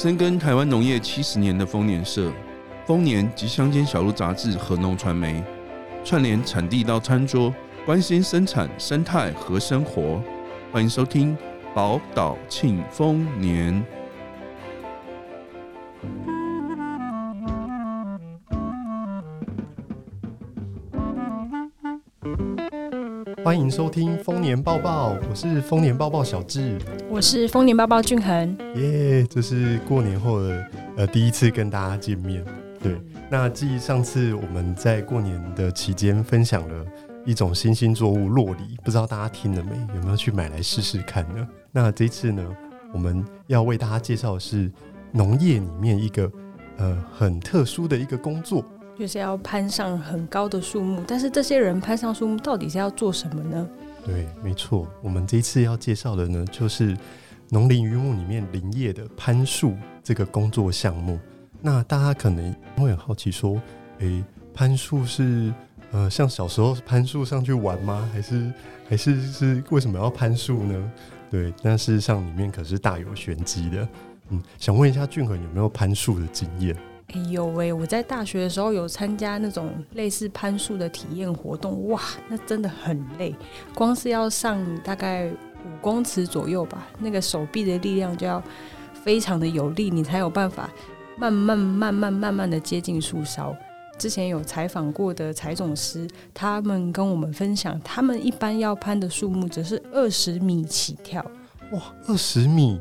深耕台湾农业七十年的丰年社、丰年及乡间小路杂志和农传媒，串联产地到餐桌，关心生产生态和生活。欢迎收听宝岛庆丰年。欢迎收听丰年报报，我是丰年报报小智，我是丰年报报俊恒。耶，这是过年后的呃第一次跟大家见面。对，那继上次我们在过年的期间分享了一种新兴作物洛梨，不知道大家听了没？有没有去买来试试看呢？那这次呢，我们要为大家介绍的是农业里面一个呃很特殊的一个工作。就是要攀上很高的树木，但是这些人攀上树木到底是要做什么呢？对，没错，我们这一次要介绍的呢，就是农林渔牧里面林业的攀树这个工作项目。那大家可能会很好奇说，诶、攀树是呃像小时候攀树上去玩吗？还是还是是为什么要攀树呢？对，但事实上里面可是大有玄机的。嗯，想问一下俊恒有没有攀树的经验？哎呦喂！我在大学的时候有参加那种类似攀树的体验活动，哇，那真的很累，光是要上大概五公尺左右吧，那个手臂的力量就要非常的有力，你才有办法慢慢慢慢慢慢的接近树梢。之前有采访过的采种师，他们跟我们分享，他们一般要攀的树木则是二十米起跳。哇，二十米！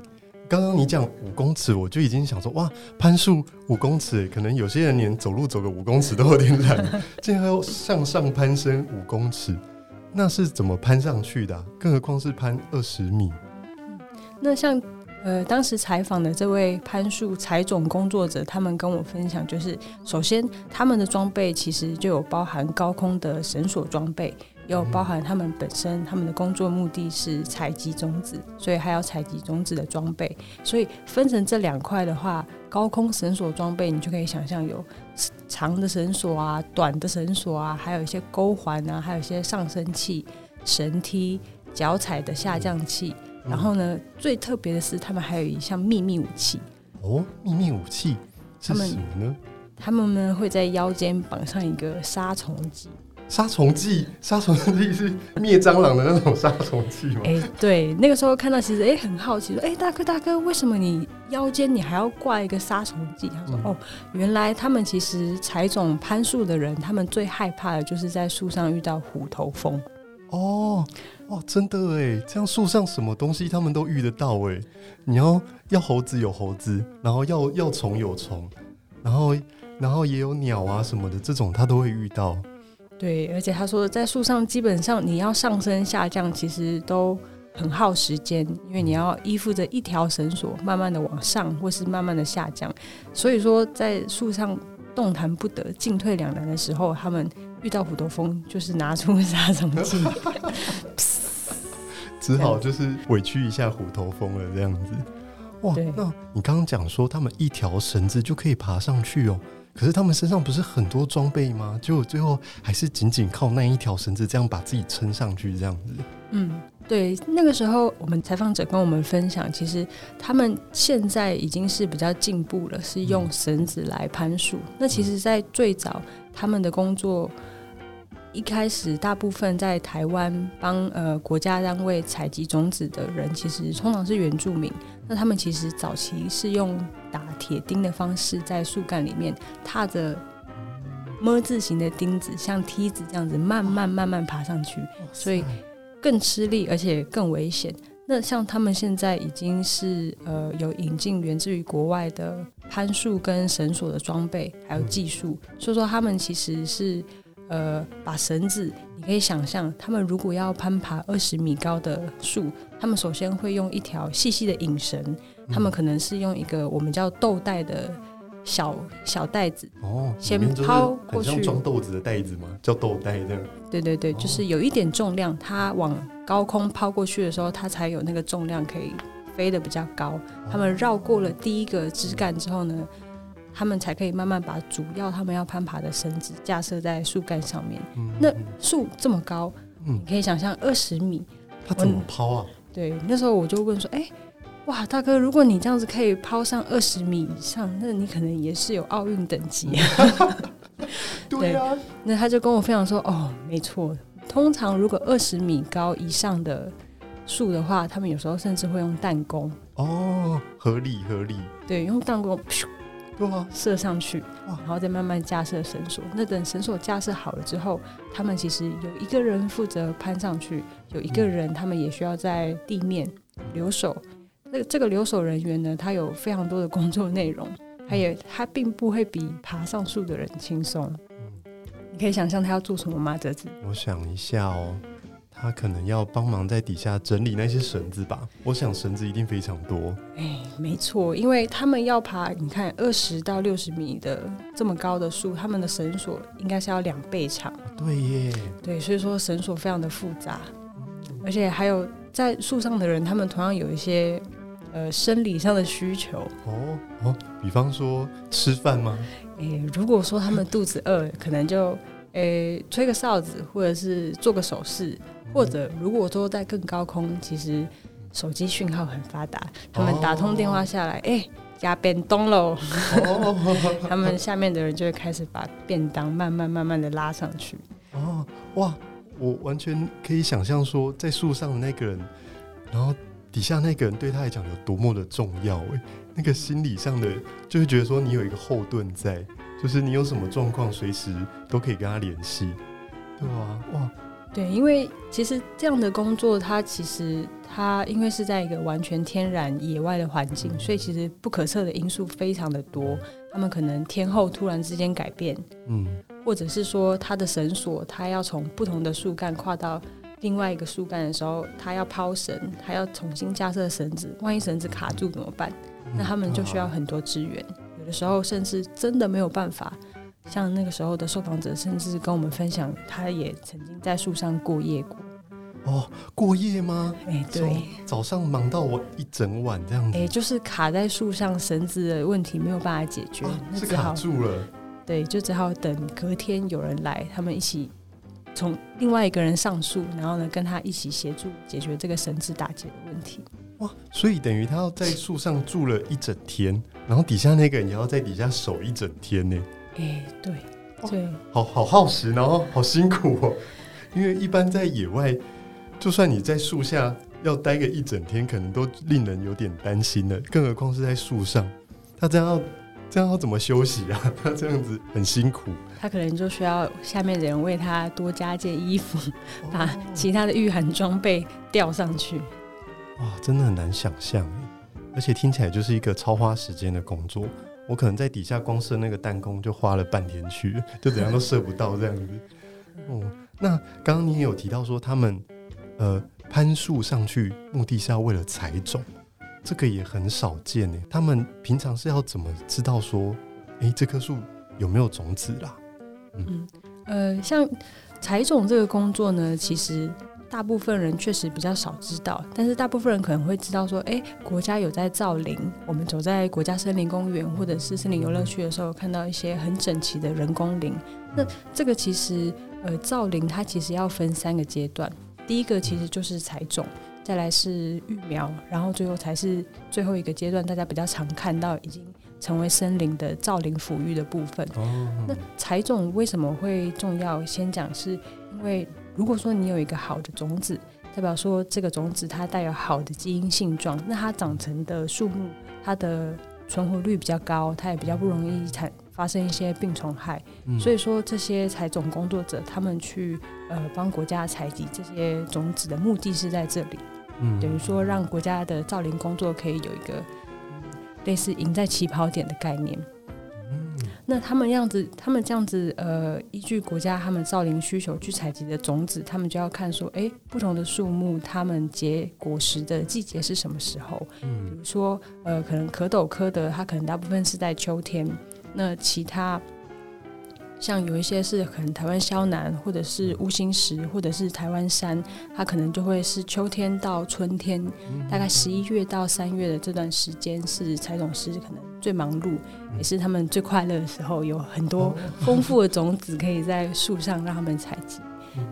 刚刚你讲五公尺，我就已经想说哇，攀树五公尺，可能有些人连走路走个五公尺都有点懒，竟然还要向上攀升五公尺，那是怎么攀上去的啊？更何况是攀二十米。那像呃，当时采访的这位攀树采种工作者，他们跟我分享，就是首先他们的装备其实就有包含高空的绳索装备。有包含他们本身，他们的工作目的是采集种子，所以还要采集种子的装备。所以分成这两块的话，高空绳索装备你就可以想象有长的绳索啊、短的绳索啊，还有一些钩环啊，还有一些上升器、绳梯、脚踩的下降器。然后呢，最特别的是，他们还有一项秘密武器。哦，秘密武器是什么呢？他们呢会在腰间绑上一个杀虫剂。杀虫剂，杀虫剂是灭蟑螂的那种杀虫剂吗？哎、欸，对，那个时候看到其实哎、欸、很好奇说，哎、欸、大哥大哥，为什么你腰间你还要挂一个杀虫剂？他说、嗯、哦，原来他们其实采种攀树的人，他们最害怕的就是在树上遇到虎头蜂。哦哦，真的哎，这样树上什么东西他们都遇得到哎。你要要猴子有猴子，然后要要虫有虫，然后然后也有鸟啊什么的，这种他都会遇到。对，而且他说，在树上基本上你要上升下降，其实都很耗时间，因为你要依附着一条绳索，慢慢的往上或是慢慢的下降。所以说，在树上动弹不得、进退两难的时候，他们遇到虎头蜂，就是拿出 杀虫剂，只好就是委屈一下虎头蜂了，这样子。哇，那你刚刚讲说，他们一条绳子就可以爬上去哦。可是他们身上不是很多装备吗？结果最后还是仅仅靠那一条绳子这样把自己撑上去，这样子。嗯，对。那个时候，我们采访者跟我们分享，其实他们现在已经是比较进步了，是用绳子来攀树。嗯。那其实，在最早他们的工作。一开始，大部分在台湾帮呃国家单位采集种子的人，其实通常是原住民。那他们其实早期是用打铁钉的方式，在树干里面踏着么字形的钉子，像梯子这样子慢慢慢慢爬上去，所以更吃力，而且更危险。那像他们现在已经是呃有引进源自于国外的攀树跟绳索的装备，还有技术，所以说他们其实是。呃，把绳子，你可以想象，他们如果要攀爬二十米高的树，他们首先会用一条细细的引绳，他们可能是用一个我们叫豆袋的小小袋子哦，先抛过去，装豆子的袋子吗？叫豆袋这样。对对对，就是有一点重量，它往高空抛过去的时候，它才有那个重量可以飞得比较高。他们绕过了第一个枝干之后呢，他们才可以慢慢把主要他们要攀爬的绳子架设在树干上面。嗯、那树这么高，嗯、你可以想象二十米，他怎么抛啊？对，那时候我就问说：“哎、欸，哇，大哥，如果你这样子可以抛上二十米以上，那你可能也是有奥运等级。对啊，那他就跟我分享说，哦，没错，通常如果二十米高以上的树的话，他们有时候甚至会用弹弓。哦，合理合理。对，用弹弓，对啊，射上去，然后再慢慢架设绳索。那等绳索架设好了之后，他们其实有一个人负责攀上去，有一个人他们也需要在地面留守。那这个留守人员呢，他有非常多的工作内容，他也他并不会比爬上树的人轻松。你可以想象他要做什么吗？哲子，我想一下哦。他可能要帮忙在底下整理那些绳子吧，我想绳子一定非常多。哎，没错，因为他们要爬，你看二十到六十米的这么高的树，他们的绳索应该是要两倍长。对耶，对，所以说绳索非常的复杂，而且还有在树上的人，他们同样有一些呃生理上的需求。哦哦，比方说吃饭吗？哎，如果说他们肚子饿，可能就诶吹个哨子，或者是做个手势。或者，如果说在更高空，其实手机讯号很发达，他们打通电话下来，哎、哦，加、欸、便当喽，哦、他们下面的人就会开始把便当慢慢慢慢的拉上去。哦，哇，我完全可以想象说，在树上的那个人，然后底下那个人对他来讲有多么的重要，哎，那个心理上的就会觉得说你有一个后盾在，就是你有什么状况，随时都可以跟他联系，对吧？哇。对，因为其实这样的工作，它其实它因为是在一个完全天然野外的环境，所以其实不可测的因素非常的多。他们可能天后突然之间改变，嗯，或者是说他的绳索，他要从不同的树干跨到另外一个树干的时候，他要抛绳，他要重新架设绳子，万一绳子卡住怎么办？那他们就需要很多资源，有的时候甚至真的没有办法。像那个时候的受访者，甚至跟我们分享，他也曾经在树上过夜过。哦，过夜吗？哎，对，早上忙到我一整晚这样子。哎，就是卡在树上，绳子的问题没有办法解决，是卡住了。对，就只好等隔天有人来，他们一起从另外一个人上树，然后呢，跟他一起协助解决这个绳子打结的问题。哇，所以等于他要在树上住了一整天，然后底下那个人也要在底下守一整天呢。哎、欸，对，对，好好耗时，然后好辛苦哦。因为一般在野外，就算你在树下要待个一整天，可能都令人有点担心了。更何况是在树上，他这样要这样要怎么休息啊？他这样子很辛苦。他可能就需要下面的人为他多加件衣服，把其他的御寒装备吊上去。哇，真的很难想象，而且听起来就是一个超花时间的工作。我可能在底下光射那个弹弓就花了半天去，就怎样都射不到这样子。哦，那刚刚你也有提到说他们呃攀树上去目的是要为了采种，这个也很少见呢。他们平常是要怎么知道说，哎，这棵树有没有种子啦？嗯呃，像采种这个工作呢，其实。大部分人确实比较少知道，但是大部分人可能会知道说，哎，国家有在造林。我们走在国家森林公园或者是森林游乐区的时候，看到一些很整齐的人工林。那这个其实，呃，造林它其实要分三个阶段。第一个其实就是采种，再来是育苗，然后最后才是最后一个阶段，大家比较常看到已经成为森林的造林抚育的部分。哦那采种为什么会重要？先讲是因为。如果说你有一个好的种子，代表说这个种子它带有好的基因性状，那它长成的树木，它的存活率比较高，它也比较不容易产发生一些病虫害。嗯、所以说这些采种工作者，他们去呃帮国家采集这些种子的目的是在这里，嗯、等于说让国家的造林工作可以有一个、嗯、类似赢在起跑点的概念。那他们样子，他们这样子，呃，依据国家他们造林需求去采集的种子，他们就要看说，哎，不同的树木，它们结果实的季节是什么时候？嗯，比如说，呃，可能壳斗科的，它可能大部分是在秋天，那其他。像有一些是可能台湾萧楠，或者是乌心石，或者是台湾山，它可能就会是秋天到春天，大概十一月到三月的这段时间是采种师可能最忙碌，也是他们最快乐的时候，有很多 丰富的种子可以在树上让他们采集。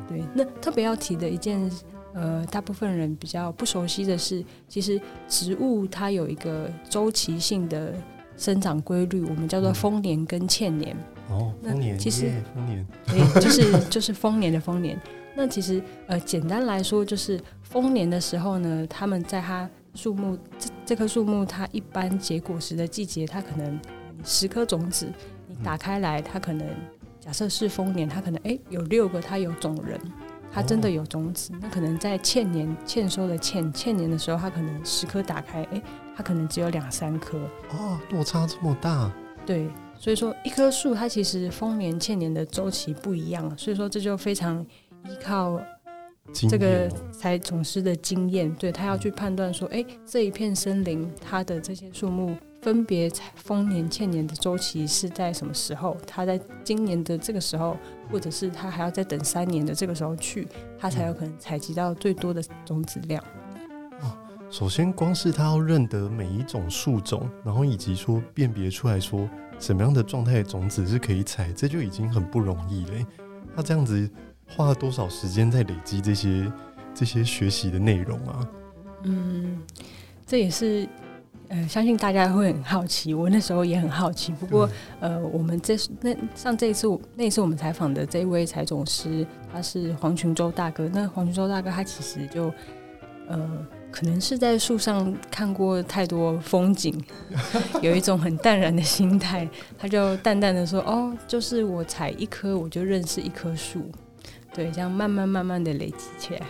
对，那特别要提的一件呃，大部分人比较不熟悉的是，其实植物它有一个周期性的生长规律，我们叫做丰年跟欠年。哦，丰年，其实丰年，对，就是就是丰年的丰年。那其实呃，简单来说，就是丰年的时候呢，他们在它树木这这棵树木它一般结果实的季节，它可能十颗种子，你打开来，它可能假设是丰年，它可能哎有六个它有种仁，它真的有种子。那可能在欠年欠收的欠欠年的时候，它可能十颗打开，哎，它可能只有两三颗。哦，落差这么大。对，所以说一棵树它其实丰年欠年的周期不一样，所以说这就非常。依靠这个采种师的经验，对他要去判断说，哎，这一片森林它的这些树木分别采丰年、欠年的周期是在什么时候？它在今年的这个时候，或者是他还要再等三年的这个时候去，他才有可能采集到最多的种子量。哦，首先光是他要认得每一种树种，然后以及说辨别出来说什么样的状态的种子是可以采，这就已经很不容易了。他这样子。花了多少时间在累积这些这些学习的内容啊？嗯，这也是呃，相信大家会很好奇，我那时候也很好奇。不过呃，我们这那像这一次那一次我们采访的这一位采种师，他是黄群洲大哥。那黄群洲大哥他其实就呃，可能是在树上看过太多风景，有一种很淡然的心态，他就淡淡的说：“哦，就是我采一棵，我就认识一棵树。”对，这样慢慢慢慢的累积起来，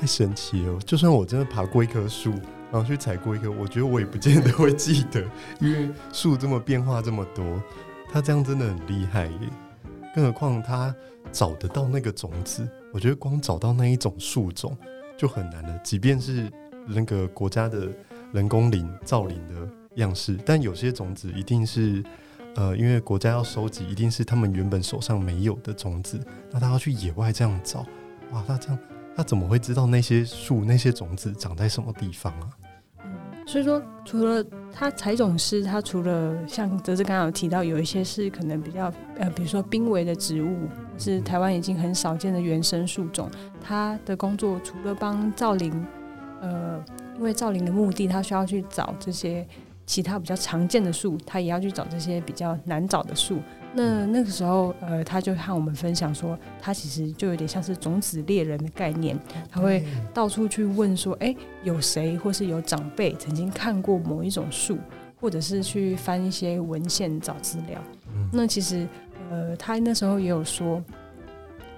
太神奇了。就算我真的爬过一棵树，然后去采过一棵，我觉得我也不见得会记得，因为树这么变化这么多，它这样真的很厉害耶。更何况他找得到那个种子，我觉得光找到那一种树种就很难了。即便是那个国家的人工林造林的样式，但有些种子一定是。呃，因为国家要收集，一定是他们原本手上没有的种子，那他要去野外这样找，哇，那这样他怎么会知道那些树那些种子长在什么地方啊？嗯，所以说，除了他采种师，他除了像哲志刚刚有提到，有一些是可能比较呃，比如说濒危的植物，是台湾已经很少见的原生树种，他的工作除了帮造林，呃，因为造林的目的，他需要去找这些。其他比较常见的树，他也要去找这些比较难找的树。那那个时候，呃，他就和我们分享说，他其实就有点像是种子猎人的概念，他会到处去问说，哎，有谁或是有长辈曾经看过某一种树，或者是去翻一些文献找资料。那其实，呃，他那时候也有说。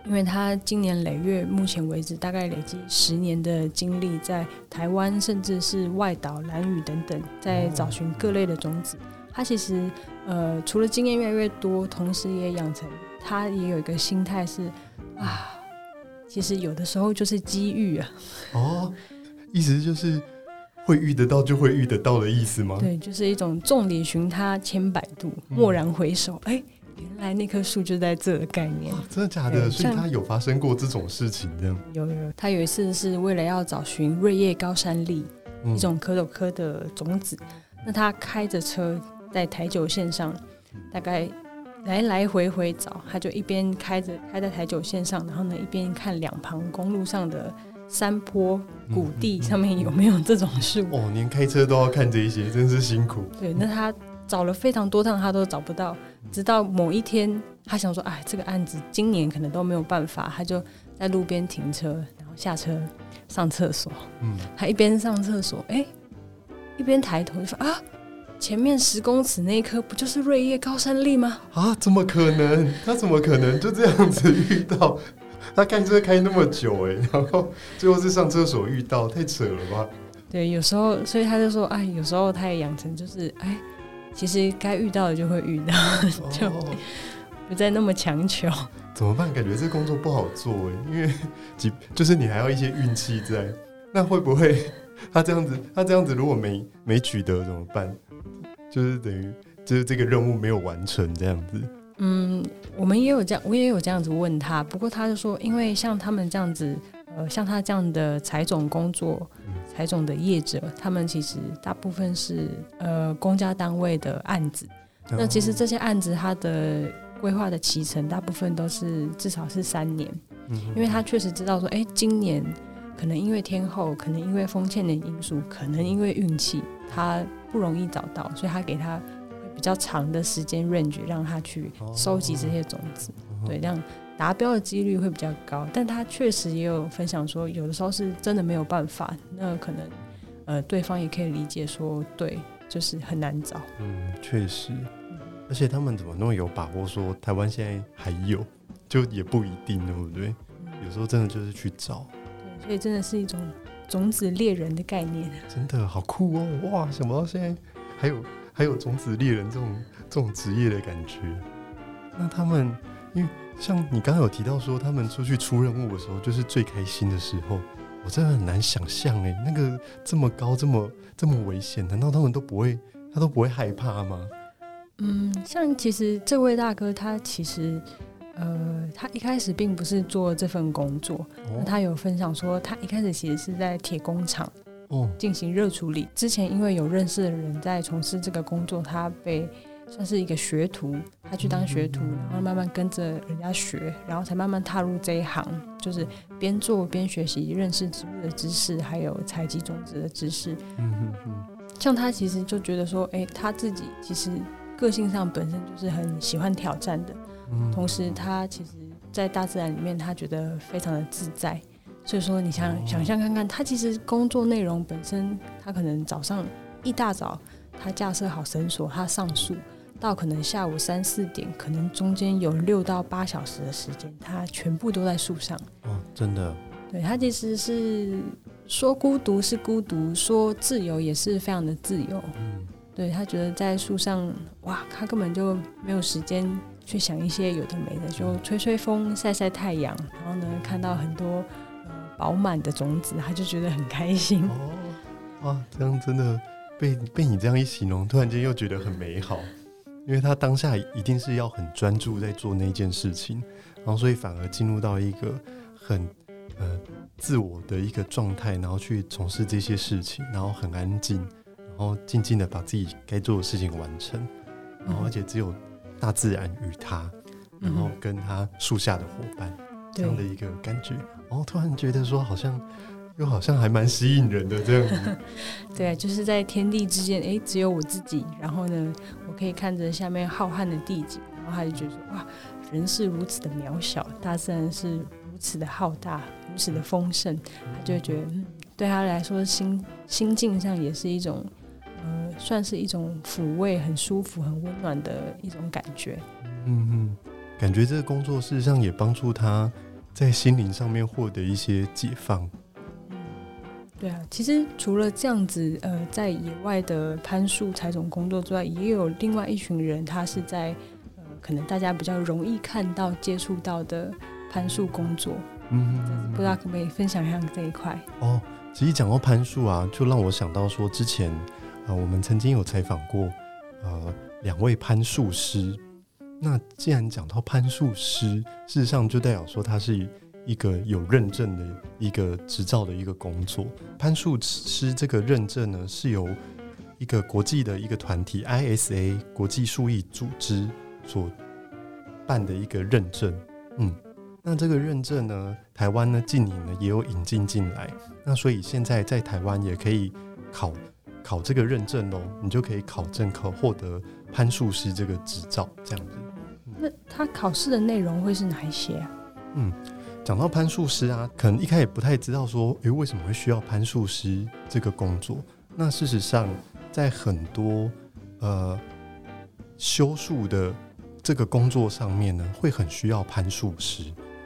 因为他今年累月，目前为止大概累积十年的经历，在台湾甚至是外岛、兰屿等等，在找寻各类的种子。他其实呃，除了经验越来越多，同时也养成他也有一个心态是啊，其实有的时候就是机遇啊。哦，意思就是会遇得到就会遇得到的意思吗？对，就是一种众里寻他千百度，蓦然回首，哎、欸。原来那棵树就在这的概念，真的假的？所以他有发生过这种事情，这样有有。他有一次是为了要找寻瑞叶高山櫟，嗯、一种壳斗科的种子。那他开着车在台九线上，大概来来回回找。他就一边开着开在台九线上，然后呢一边看两旁公路上的山坡谷地上面有没有这种树。哦，连开车都要看这一些，真是辛苦。对，那他。找了非常多趟，他都找不到。直到某一天，他想说：“哎，这个案子今年可能都没有办法。”他就在路边停车，然后下车上厕所。嗯，他一边上厕所，哎、欸，一边抬头就说：“啊，前面十公尺那一棵不就是瑞叶高山栎吗？”啊，怎么可能？他怎么可能就这样子遇到？他开车开那么久，哎，然后最后是上厕所遇到，太扯了吧？对，有时候，所以他就说：“哎，有时候他也养成就是哎。”其实该遇到的就会遇到，就不再那么强求。怎么办？感觉这工作不好做哎，因为就是你还要一些运气在。那会不会他这样子？他这样子如果没没取得怎么办？就是等于就是这个任务没有完成这样子。嗯，我们也有这样，我也有这样子问他。不过他就说，因为像他们这样子。呃，像他这样的采种工作，采种的业者，他们其实大部分是呃公家单位的案子。那其实这些案子，它的规划的期程大部分都是至少是三年，因为他确实知道说，哎，今年可能因为天候，可能因为风欠的因素，可能因为运气，他不容易找到，所以他给他比较长的时间 range，让他去收集这些种子，对，这样达标的几率会比较高。但他确实也有分享说，有的时候是真的没有办法，那可能呃对方也可以理解说，对，就是很难找。嗯，确实，而且他们怎么那么有把握说台湾现在还有，就也不一定，对不对？有时候真的就是去找。对，所以真的是一种种子猎人的概念。真的好酷哦！哇，想不到现在还有。还有种子猎人这种这种职业的感觉，那他们因为像你刚刚有提到说，他们出去出任务的时候就是最开心的时候，我真的很难想象哎，那个这么高这么这么危险，难道他们都不会他都不会害怕吗？嗯，像其实这位大哥他其实呃，他一开始并不是做这份工作，哦，那他有分享说，他一开始其实是在铁工厂。进行热处理之前，因为有认识的人在从事这个工作，他被算是一个学徒，他去当学徒，然后慢慢跟着人家学，然后才慢慢踏入这一行，就是边做边学习，认识植物的知识，还有采集种子的知识。嗯嗯嗯。像他其实就觉得说，哎，他自己其实个性上本身就是很喜欢挑战的，同时他其实在大自然里面，他觉得非常的自在。所以说，你想想象看看，他其实工作内容本身，他可能早上一大早，他架设好绳索，他上树，到可能下午三四点，可能中间有六到八小时的时间，他全部都在树上。哦，真的。对，他其实是说孤独是孤独，说自由也是非常的自由。嗯。对，他觉得在树上，哇，他根本就没有时间去想一些有的没的，就吹吹风、晒晒太阳，然后呢，看到很多。饱满的种子，他就觉得很开心。哦，哇，这样真的被被你这样一形容，突然间又觉得很美好。因为他当下一定是要很专注在做那件事情，然后所以反而进入到一个很呃自我的一个状态，然后去从事这些事情，然后很安静，然后静静的把自己该做的事情完成，然后而且只有大自然与他，然后跟他树下的伙伴。这样的一个感觉，然后，突然觉得说好像又好像还蛮吸引人的这样子。对，就是在天地之间，哎，只有我自己。然后呢，我可以看着下面浩瀚的地景，然后他就觉得说，哇，人是如此的渺小，大自然是如此的浩大，如此的丰盛。他就会觉得，嗯，对他来说，心心境上也是一种，呃，算是一种抚慰，很舒服、很温暖的一种感觉。嗯嗯。感觉这个工作事实上也帮助他在心灵上面获得一些解放。嗯，对啊，其实除了这样子，呃，在野外的攀树采种工作之外，也有另外一群人，他是在呃，可能大家比较容易看到、接触到的攀树工作。嗯，不知道可不可以分享一下这一块？哦，其实讲到攀树啊，就让我想到说，之前呃，我们曾经有采访过呃两位攀树师。那既然讲到攀树师，事实上就代表说他是一个有认证的一个执照的一个工作。攀树师这个认证呢，是由一个国际的一个团体 ISA 国际树艺组织所办的一个认证。嗯，那这个认证呢，台湾呢近年呢也有引进进来。那所以现在在台湾也可以考考这个认证哦，你就可以考证可获得攀树师这个执照，这样子。那他考试的内容会是哪一些啊？嗯，讲到攀树师啊，可能一开始不太知道说，诶，为什么会需要攀树师这个工作？那事实上，在很多呃修树的这个工作上面呢，会很需要攀树师。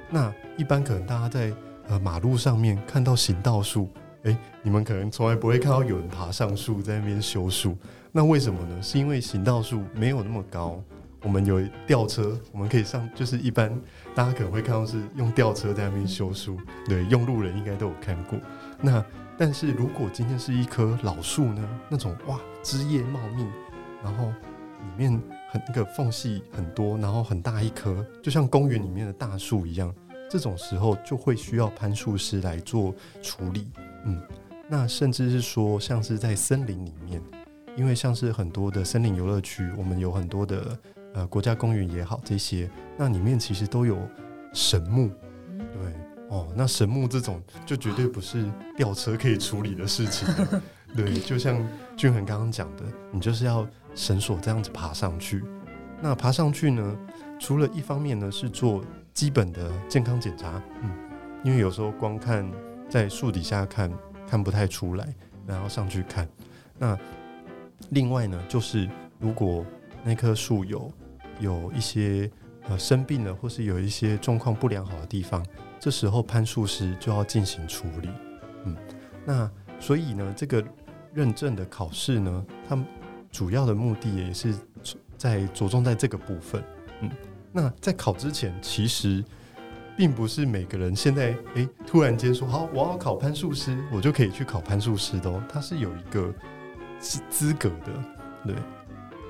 那一般可能大家在呃马路上面看到行道树，诶，你们可能从来不会看到有人爬上树在那边修树。那为什么呢？是因为行道树没有那么高。我们有吊车，我们可以上，就是一般大家可能会看到是用吊车在那边修树，对，用路人应该都有看过。那但是如果今天是一棵老树呢，那种哇枝叶茂密，然后里面很那个缝隙很多，然后很大一棵，就像公园里面的大树一样，这种时候就会需要攀树师来做处理。嗯，那甚至是说像是在森林里面，因为像是很多的森林游乐区，我们有很多的。呃，国家公园也好，这些那里面其实都有神木，对，哦，那神木这种就绝对不是吊车可以处理的事情。对，就像俊恒刚刚讲的，你就是要绳索这样子爬上去。那爬上去呢，除了一方面呢是做基本的健康检查，嗯，因为有时候光看在树底下看看不太出来，然后上去看。那另外呢，就是如果那棵树有有一些呃生病了，或是有一些状况不良好的地方，这时候攀树师就要进行处理。嗯，那所以呢，这个认证的考试呢，它主要的目的也是在着重在这个部分。嗯，那在考之前，其实并不是每个人现在诶、突然间说好我要考攀树师，我就可以去考攀树师的哦。它是有一个资资格的，对。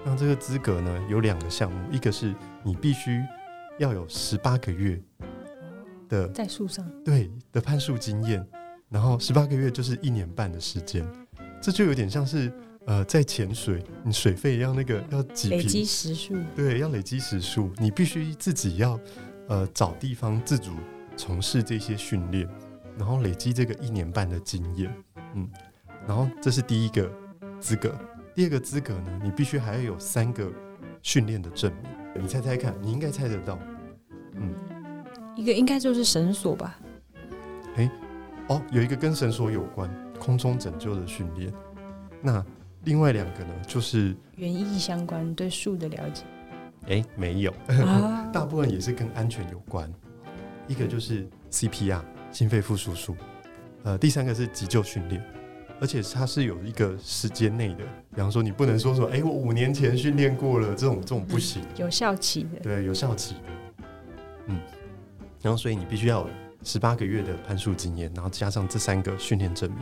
那这个资格呢，有两个项目，一个是你必须要有十八个月的在树上。对的攀树经验，然后十八个月就是一年半的时间，这就有点像是呃在潜水，你水费要那个要几累积时数，对，要累积时数，你必须自己要呃找地方自主从事这些训练，然后累积这个一年半的经验，嗯，然后这是第一个资格。第二个资格呢，你必须还要有三个训练的证明。你猜猜看，你应该猜得到。嗯，一个应该就是绳索吧？哎、欸，哦，有一个跟绳索有关，空中拯救的训练。那另外两个呢，就是园艺相关，对树的了解。哎、欸，没有，啊、大部分也是跟安全有关。一个就是 CPR，心肺复苏术。呃，第三个是急救训练。而且它是有一个时间内的，比方说你不能说说，哎、欸，我五年前训练过了，这种这种不行，有效期的，对，有效期的，嗯，然后所以你必须要有十八个月的攀树经验，然后加上这三个训练证明，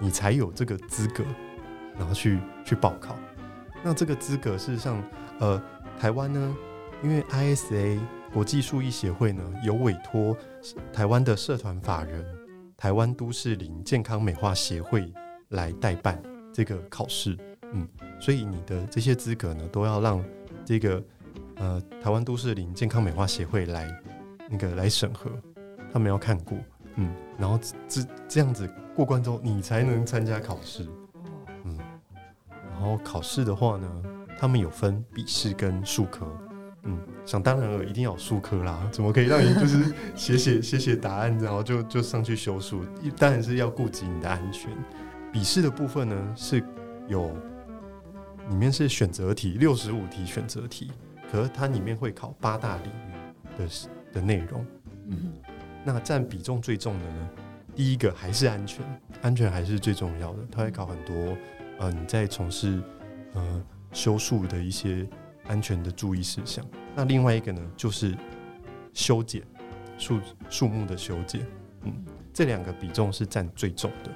你才有这个资格，然后去去报考。那这个资格事实上，呃，台湾呢，因为 ISA 国际树艺协会呢有委托台湾的社团法人台湾都市林健康美化协会。来代办这个考试，嗯，所以你的这些资格呢，都要让这个呃台湾都市林健康美化协会来那个来审核，他们要看过，嗯，然后这这样子过关之后，你才能参加考试，嗯，然后考试的话呢，他们有分笔试跟术科，嗯，想当然了，一定要有术科啦，怎么可以让你就是写写写写答案，然后就就上去修树？当然是要顾及你的安全。笔试的部分呢，是有里面是选择题，六十五题选择题，可是它里面会考八大领域的的内容。嗯，那占比重最重的呢，第一个还是安全，安全还是最重要的。它会考很多，呃，你在从事呃修树的一些安全的注意事项。那另外一个呢，就是修剪树树木的修剪。嗯，这两个比重是占最重的。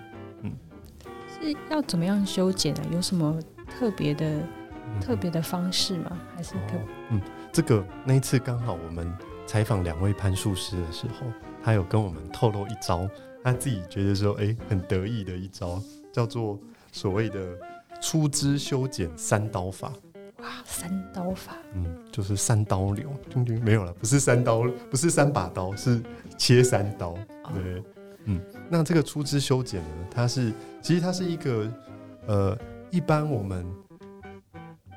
是要怎么样修剪呢？有什么特别的、嗯、特别的方式吗？还是特、哦、嗯，这个那一次刚好我们采访两位攀树师的时候，他有跟我们透露一招，他自己觉得说，哎、欸，很得意的一招，叫做所谓的粗枝修剪三刀法。哇，三刀法，嗯，就是三刀流，叮叮，没有了，不是三刀，不是三把刀，是切三刀，哦、对。嗯，那这个粗枝修剪呢？它是其实它是一个呃，一般我们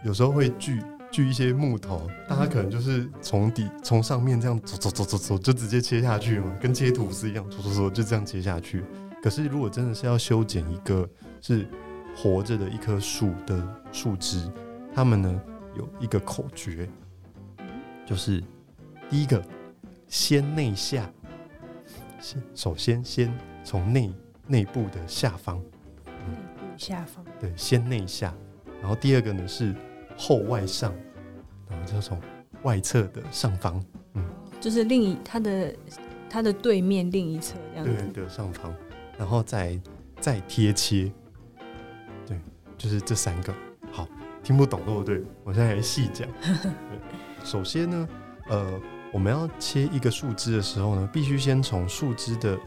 有时候会锯锯一些木头，大家可能就是从底从上面这样走走走走走就直接切下去嘛，跟切吐司一样，走走走就这样切下去。可是如果真的是要修剪一个是活着的一棵树的树枝，他们呢有一个口诀，就是第一个先内下。先首先，先从内内部的下方，下方，对，先内下。然后第二个呢是后外上，然后就从外侧的上方，嗯，就是另一它的它的对面另一侧这样子，对的上方，然后再再贴切，对，就是这三个。好，听不懂对不对？我现在来细讲。首先呢，呃。我们要切一个树枝的时候呢，必须先从树枝的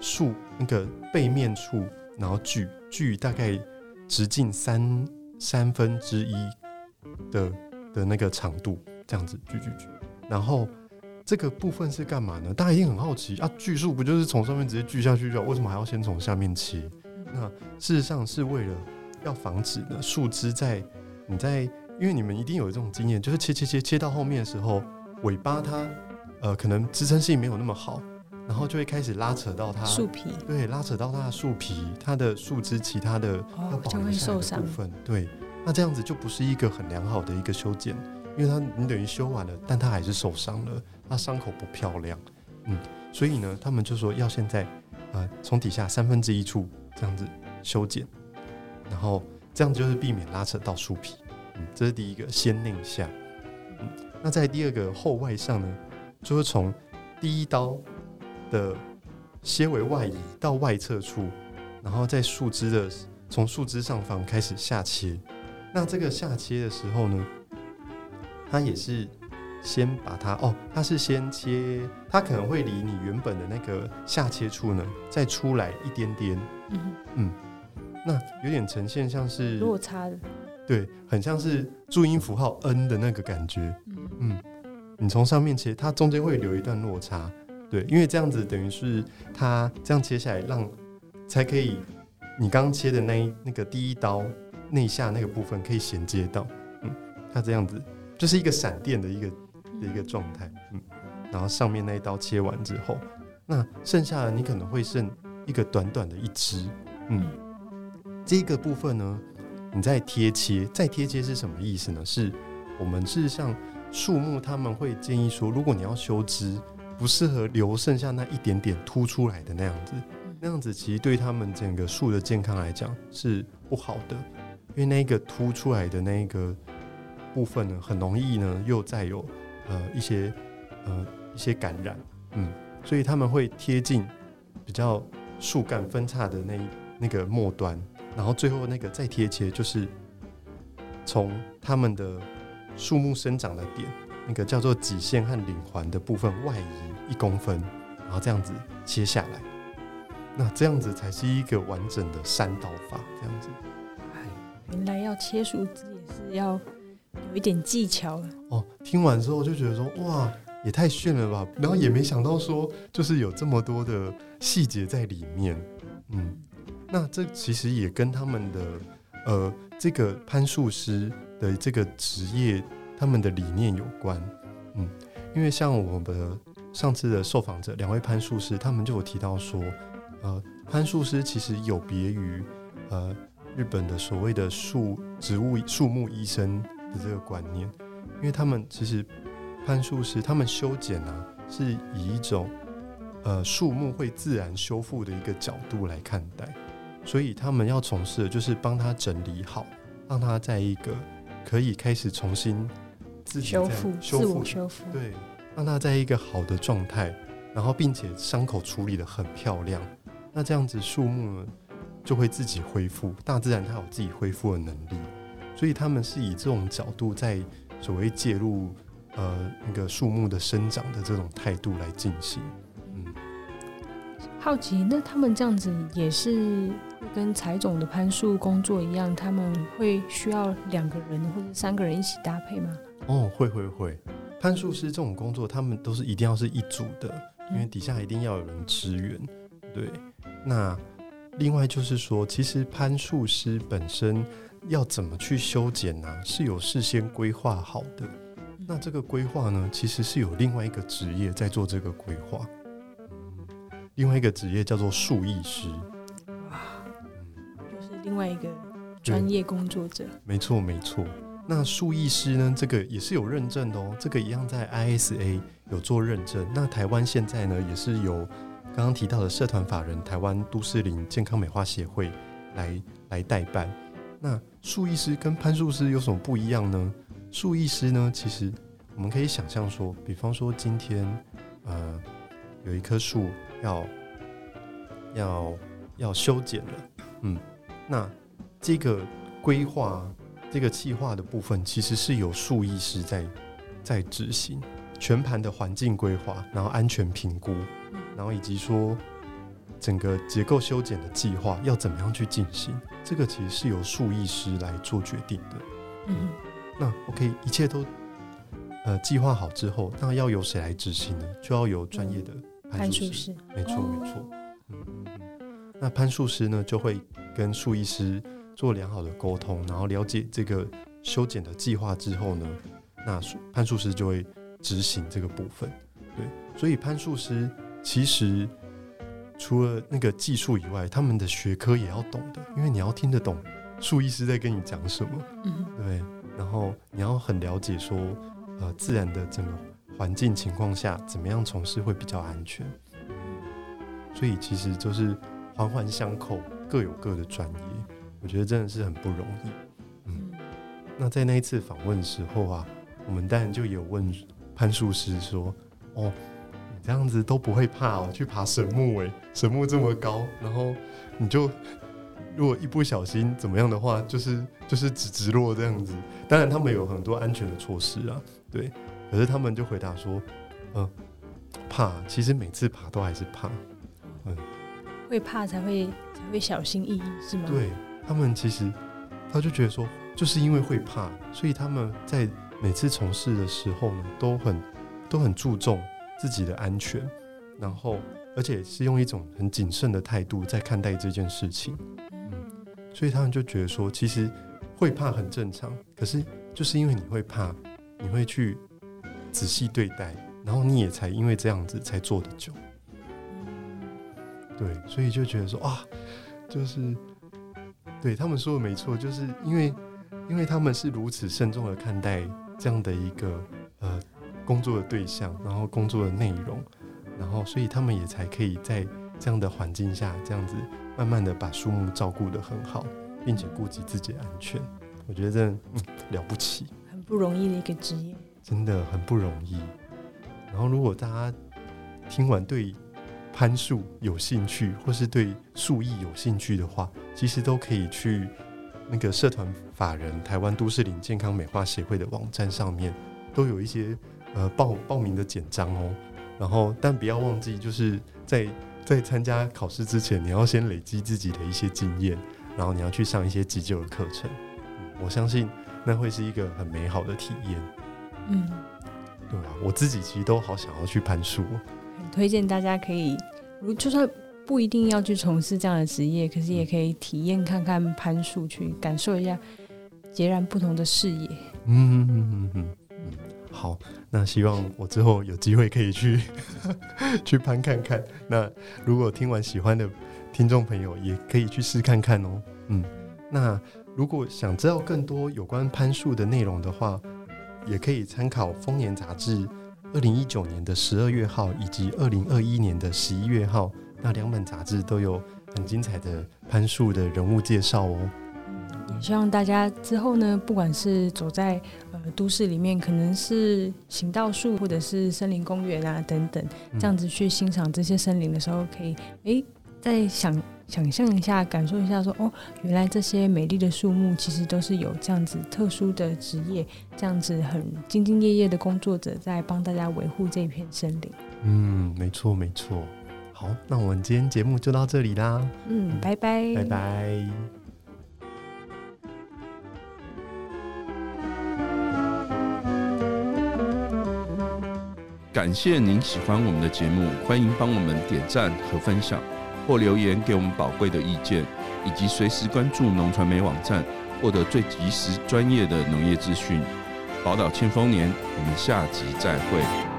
树那个背面处，然后锯锯大概直径三三分之一的的那个长度，这样子锯锯锯，然后这个部分是干嘛呢？大家一定很好奇啊，锯树不就是从上面直接锯下去就？为什么还要先从下面切？那事实上是为了要防止呢树枝在你在，因为你们一定有这种经验，就是切切切切到后面的时候，尾巴它呃可能支撑性没有那么好，然后就会开始拉扯到它树皮，对，拉扯到它的树皮、它的树枝、其他的要保留下来的部分，对，那这样子就不是一个很良好的一个修剪。因为它你等于修完了，但它还是受伤了，它伤口不漂亮，嗯，所以呢，他们就说要现在，呃，从底下三分之一处这样子修剪，然后这样就是避免拉扯到树皮，嗯，这是第一个先令下，嗯，那在第二个后外上呢，就是从第一刀的些微外移到外侧处，然后在树枝的从树枝上方开始下切，那这个下切的时候呢，它也是先把它哦，它是先切，它可能会离你原本的那个下切处呢再出来一点点，嗯嗯，那有点呈现像是落差的，对，很像是注音符号 N 的那个感觉，嗯，你从上面切，它中间会留一段落差，对，因为这样子等于是它这样切下来，让才可以你刚刚切的那一那个第一刀内下那个部分可以衔接到，嗯，它这样子。就是一个闪电的一个的一个状态，嗯，然后上面那一刀切完之后，那剩下的你可能会剩一个短短的一支，嗯，这个部分呢，你再贴切，再贴切是什么意思呢？是我们事实上树木他们会建议说，如果你要修枝，不适合留剩下那一点点凸出来的那样子，那样子其实对他们整个树的健康来讲是不好的，因为那个凸出来的那个。部分呢，很容易呢，又再有呃一些呃一些感染，嗯，所以他们会贴近比较树干分叉的那那个末端，然后最后那个再贴切，就是从他们的树木生长的点，那个叫做脊线和领环的部分外移一公分，然后这样子切下来，那这样子才是一个完整的三刀法，这样子。哎，原来要切树枝也是要。有一点技巧了哦。听完之后就觉得说，哇，也太炫了吧！然后也没想到说，就是有这么多的细节在里面。嗯，那这其实也跟他们的呃这个攀树师的这个职业，他们的理念有关。嗯，因为像我们的上次的受访者两位攀树师，他们就有提到说，呃，攀树师其实有别于呃日本的所谓的树植物树木医生。的这个观念，因为他们其实攀树师他们修剪啊，是以一种呃树木会自然修复的一个角度来看待，所以他们要从事的就是帮他整理好，让他在一个可以开始重新自己修复、修复修复，对，让他在一个好的状态，然后并且伤口处理的很漂亮，那这样子树木呢就会自己恢复，大自然它有自己恢复的能力。所以他们是以这种角度在所谓介入，呃，那个树木的生长的这种态度来进行。嗯，好奇，那他们这样子也是跟柴种的攀树工作一样，他们会需要两个人或者三个人一起搭配吗？哦，会会会，攀树师这种工作，他们都是一定要是一组的，因为底下一定要有人支援。对，那另外就是说，其实攀树师本身。要怎么去修剪呢？是有事先规划好的。那这个规划呢，其实是有另外一个职业在做这个规划。另外一个职业叫做树艺师。哇，就是另外一个专业工作者。没错，没错。那树艺师呢，这个也是有认证的哦。这个一样在 ISA 有做认证。那台湾现在呢，也是由刚刚提到的社团法人台湾都市林健康美化协会来来代办。那树艺师跟攀树师有什么不一样呢？树艺师呢，其实我们可以想象说，比方说今天，呃，有一棵树要要要修剪了，嗯，那这个规划、这个计划的部分，其实是有树艺师在在执行全盘的环境规划，然后安全评估，然后以及说。整个结构修剪的计划要怎么样去进行？这个其实是由树艺师来做决定的。嗯，那 OK，一切都呃计划好之后，那要由谁来执行呢？就要由专业的攀树师。没错，没错。那潘树师呢，就会跟树艺师做良好的沟通，然后了解这个修剪的计划之后呢，那攀树师就会执行这个部分。对，所以攀树师其实除了那个技术以外，他们的学科也要懂的，因为你要听得懂树医师在跟你讲什么。嗯，对。然后你要很了解说，呃，自然的整个环境情况下，怎么样从事会比较安全。所以其实就是环环相扣，各有各的专业。我觉得真的是很不容易。嗯，那在那一次访问的时候啊，我们当然就有问潘树师说：“哦，你这样子都不会怕哦，去爬神木诶，神木这么高，然后你就如果一不小心怎么样的话，就是就是直直落这样子。当然他们有很多安全的措施啊，对。可是他们就回答说：嗯，怕，其实每次爬都还是怕。嗯，会怕才会才会小心翼翼，是吗？对。”他们其实，他就觉得说，就是因为会怕，所以他们在每次从事的时候呢，都很都很注重自己的安全，然后而且是用一种很谨慎的态度在看待这件事情。嗯，所以他们就觉得说，其实会怕很正常，可是就是因为你会怕，你会去仔细对待，然后你也才因为这样子才做得久。对，所以就觉得说啊，就是。对，他们说的没错，就是因为，因为他们是如此慎重的看待这样的一个呃工作的对象，然后工作的内容，然后所以他们也才可以在这样的环境下，这样子慢慢的把树木照顾得很好，并且顾及自己的安全。我觉得这嗯了不起，很不容易的一个职业，真的很不容易。然后如果大家听完对攀树有兴趣，或是对树艺有兴趣的话，其实都可以去那个社团法人台湾都市林健康美化协会的网站上面，都有一些呃报报名的简章哦。然后，但不要忘记，就是在在参加考试之前，你要先累积自己的一些经验，然后你要去上一些急救的课程。嗯，我相信那会是一个很美好的体验。嗯，对啊，我自己其实都好想要去攀树。很推荐大家可以，如就算不一定要去从事这样的职业，可是也可以体验看看攀树，去感受一下截然不同的视野。嗯嗯嗯嗯嗯，好，那希望我之后有机会可以去 去攀看看。那如果听完喜欢的听众朋友，也可以去试看看哦。嗯，那如果想知道更多有关攀树的内容的话，也可以参考《丰年》杂志。二零一九年的十二月号以及二零二一年的十一月号，那两本杂志都有很精彩的攀树的人物介绍哦。也希望大家之后呢，不管是走在呃都市里面，可能是行道树或者是森林公园啊等等，这样子去欣赏这些森林的时候，可以诶在想。想象一下，感受一下说，说哦，原来这些美丽的树木其实都是有这样子特殊的职业，这样子很兢兢业业的工作者在帮大家维护这片森林。嗯，没错没错。好，那我们今天节目就到这里啦。嗯，拜拜，拜拜。感谢您喜欢我们的节目，欢迎帮我们点赞和分享。或留言给我们宝贵的意见，以及随时关注农传媒网站，获得最及时专业的农业资讯。宝岛庆丰年，我们下集再会。